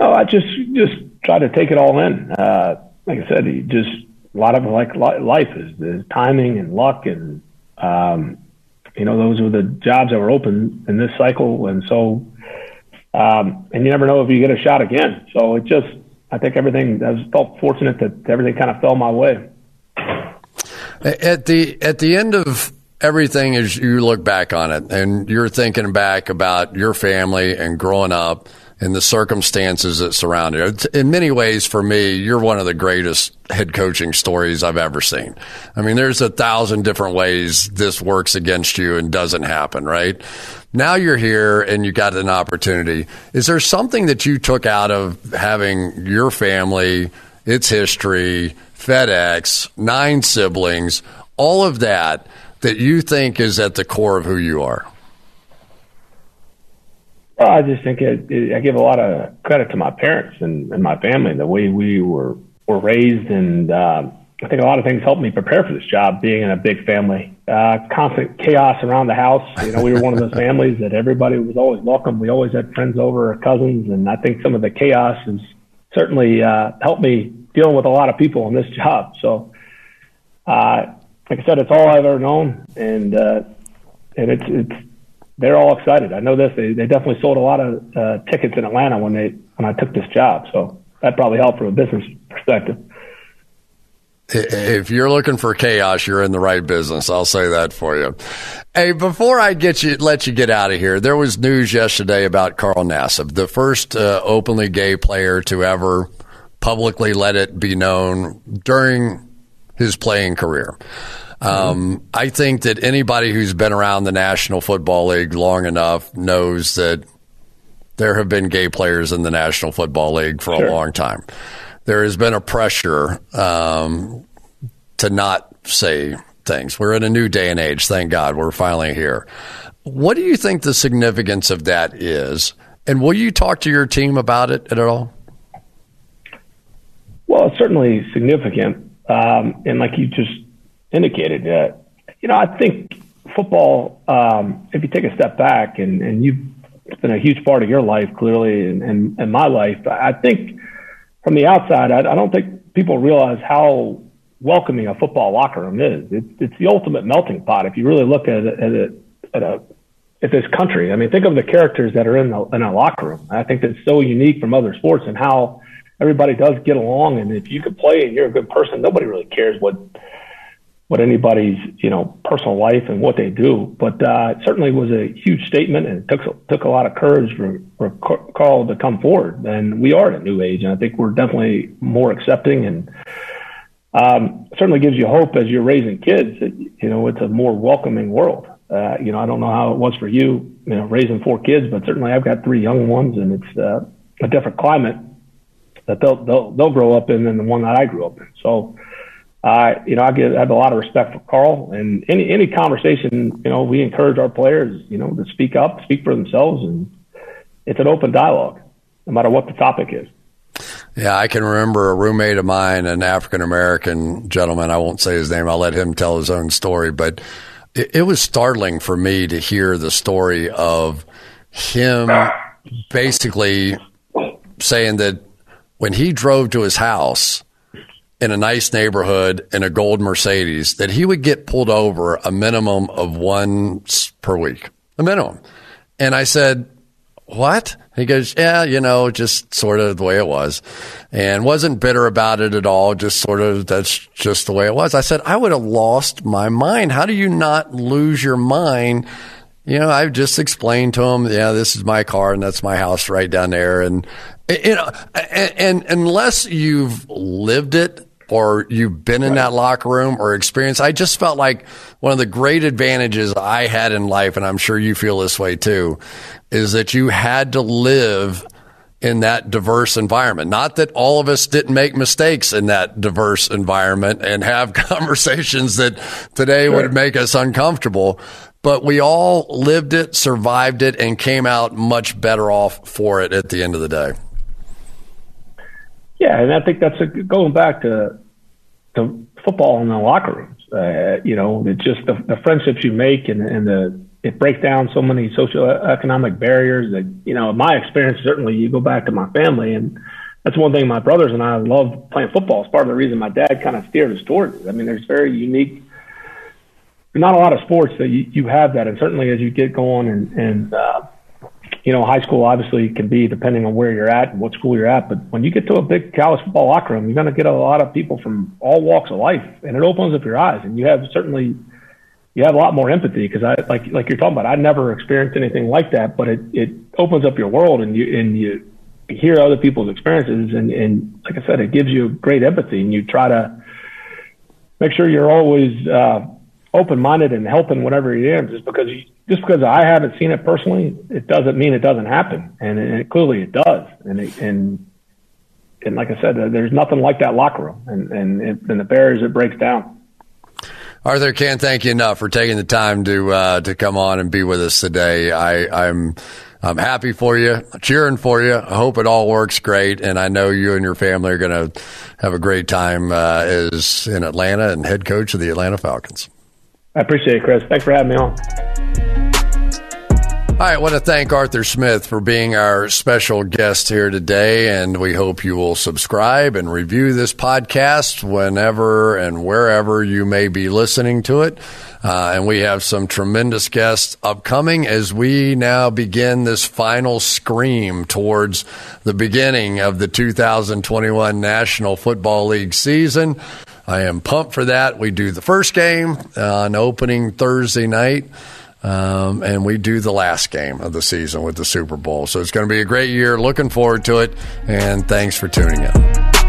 Oh, I just just try to take it all in. Uh, like I said, just a lot of like life is, is timing and luck, and um, you know those were the jobs that were open in this cycle, and so um, and you never know if you get a shot again. So it just, I think everything. I felt fortunate that everything kind of fell my way.
At the at the end of everything, as you look back on it, and you're thinking back about your family and growing up and the circumstances that surround it. In many ways, for me, you're one of the greatest head coaching stories I've ever seen. I mean, there's a thousand different ways this works against you and doesn't happen, right? Now you're here and you got an opportunity. Is there something that you took out of having your family, its history, FedEx, nine siblings, all of that, that you think is at the core of who you are?
Well, I just think it, it, I give a lot of credit to my parents and, and my family, the way we were were raised, and uh, I think a lot of things helped me prepare for this job. Being in a big family, uh, constant chaos around the house. You know, we were one of those families that everybody was always welcome. We always had friends over, or cousins, and I think some of the chaos has certainly uh, helped me dealing with a lot of people in this job. So, uh, like I said, it's all I've ever known, and uh, and it's it's they're all excited. I know this. They they definitely sold a lot of uh, tickets in Atlanta when they when I took this job. So that probably helped from a business perspective.
If you're looking for chaos, you're in the right business. I'll say that for you. Hey, before I get you, let you get out of here, there was news yesterday about Carl Nassib, the first uh, openly gay player to ever publicly let it be known during his playing career. Um, I think that anybody who's been around the National Football League long enough knows that there have been gay players in the National Football League for sure. a long time. There has been a pressure um, to not say things. We're in a new day and age. Thank God we're finally here. What do you think the significance of that is? And will you talk to your team about it at all?
Well, it's certainly significant. Um, and like you just indicated, uh, you know, I think football, um, if you take a step back and, and you've been a huge part of your life, clearly, and, and, and my life, I think from the outside, I, I don't think people realize how welcoming a football locker room is. It's, it's the ultimate melting pot. If you really look at it, at, it, at a at this country, I mean, think of the characters that are in the in a locker room. I think that's so unique from other sports and how everybody does get along. And if you can play and you're a good person, nobody really cares what what anybody's you know personal life and what they do. But uh, it certainly was a huge statement, and it took took a lot of courage for, for Carl to come forward. And we are at a new age, and I think we're definitely more accepting, and um, certainly gives you hope as you're raising kids. That, you know, it's a more welcoming world. Uh, you know, I don't know how it was for you, you know, raising four kids, but certainly I've got three young ones, and it's uh, a different climate that they'll they'll they'll grow up in than the one that I grew up in. So uh, you know, I, I have a lot of respect for Carl and any, any conversation, you know, we encourage our players, you know, to speak up, speak for themselves. And it's an open dialogue, no matter what the topic is.
Yeah, I can remember a roommate of mine, an African American gentleman. I won't say his name. I'll let him tell his own story. But it, it was startling for me to hear the story of him basically saying that when he drove to his house, in a nice neighborhood in a gold Mercedes that he would get pulled over a minimum of once per week, a minimum. And I said, what? He goes, yeah, you know, just sort of the way it was and wasn't bitter about it at all. Just sort of, that's just the way it was. I said, I would have lost my mind. How do you not lose your mind? You know, I've just explained to him, yeah, this is my car and that's my house right down there. And, you know, and, and unless you've lived it, or you've been in right. that locker room or experienced. I just felt like one of the great advantages I had in life, and I'm sure you feel this way too, is that you had to live in that diverse environment. Not that all of us didn't make mistakes in that diverse environment and have conversations that today sure. would make us uncomfortable, but we all lived it, survived it, and came out much better off for it at the end of the day.
Yeah, and I think that's a, going back to to football in the locker rooms. Uh, you know, it's just the, the friendships you make and, and the it breaks down so many socioeconomic barriers that you know. In my experience, certainly, you go back to my family, and that's one thing. My brothers and I love playing football. It's part of the reason my dad kind of steered us towards it. I mean, there's very unique. Not a lot of sports that you, you have that, and certainly as you get going and and uh, you know, high school obviously can be depending on where you're at and what school you're at. But when you get to a big college football locker room, you're going to get a lot of people from all walks of life, and it opens up your eyes. And you have certainly you have a lot more empathy because I like like you're talking about. I never experienced anything like that, but it it opens up your world and you and you hear other people's experiences and and like I said, it gives you great empathy and you try to make sure you're always uh, open minded and helping whatever you can. Just because you, just because I haven't seen it personally, it doesn't mean it doesn't happen, and, it, clearly it does. And it, and and like I said, there's nothing like that locker room, and and it, and the barriers it breaks down.
Arthur, can't thank you enough for taking the time to uh, to come on and be with us today. I, I'm I'm happy for you, cheering for you. I hope it all works great, and I know you and your family are going to have a great time uh, as in Atlanta and head coach of the Atlanta Falcons.
I appreciate it, Cris. Thanks for having me on.
I want to thank Arthur Smith for being our special guest here today, and we hope you will subscribe and review this podcast whenever and wherever you may be listening to it. Uh, and we have some tremendous guests upcoming as we now begin this final scream towards the beginning of the 2021 National Football League season. I am pumped for that. We do the first game on opening Thursday night. Um, and we do the last game of the season with the Super Bowl. So it's going to be a great year. Looking forward to it. And thanks for tuning in.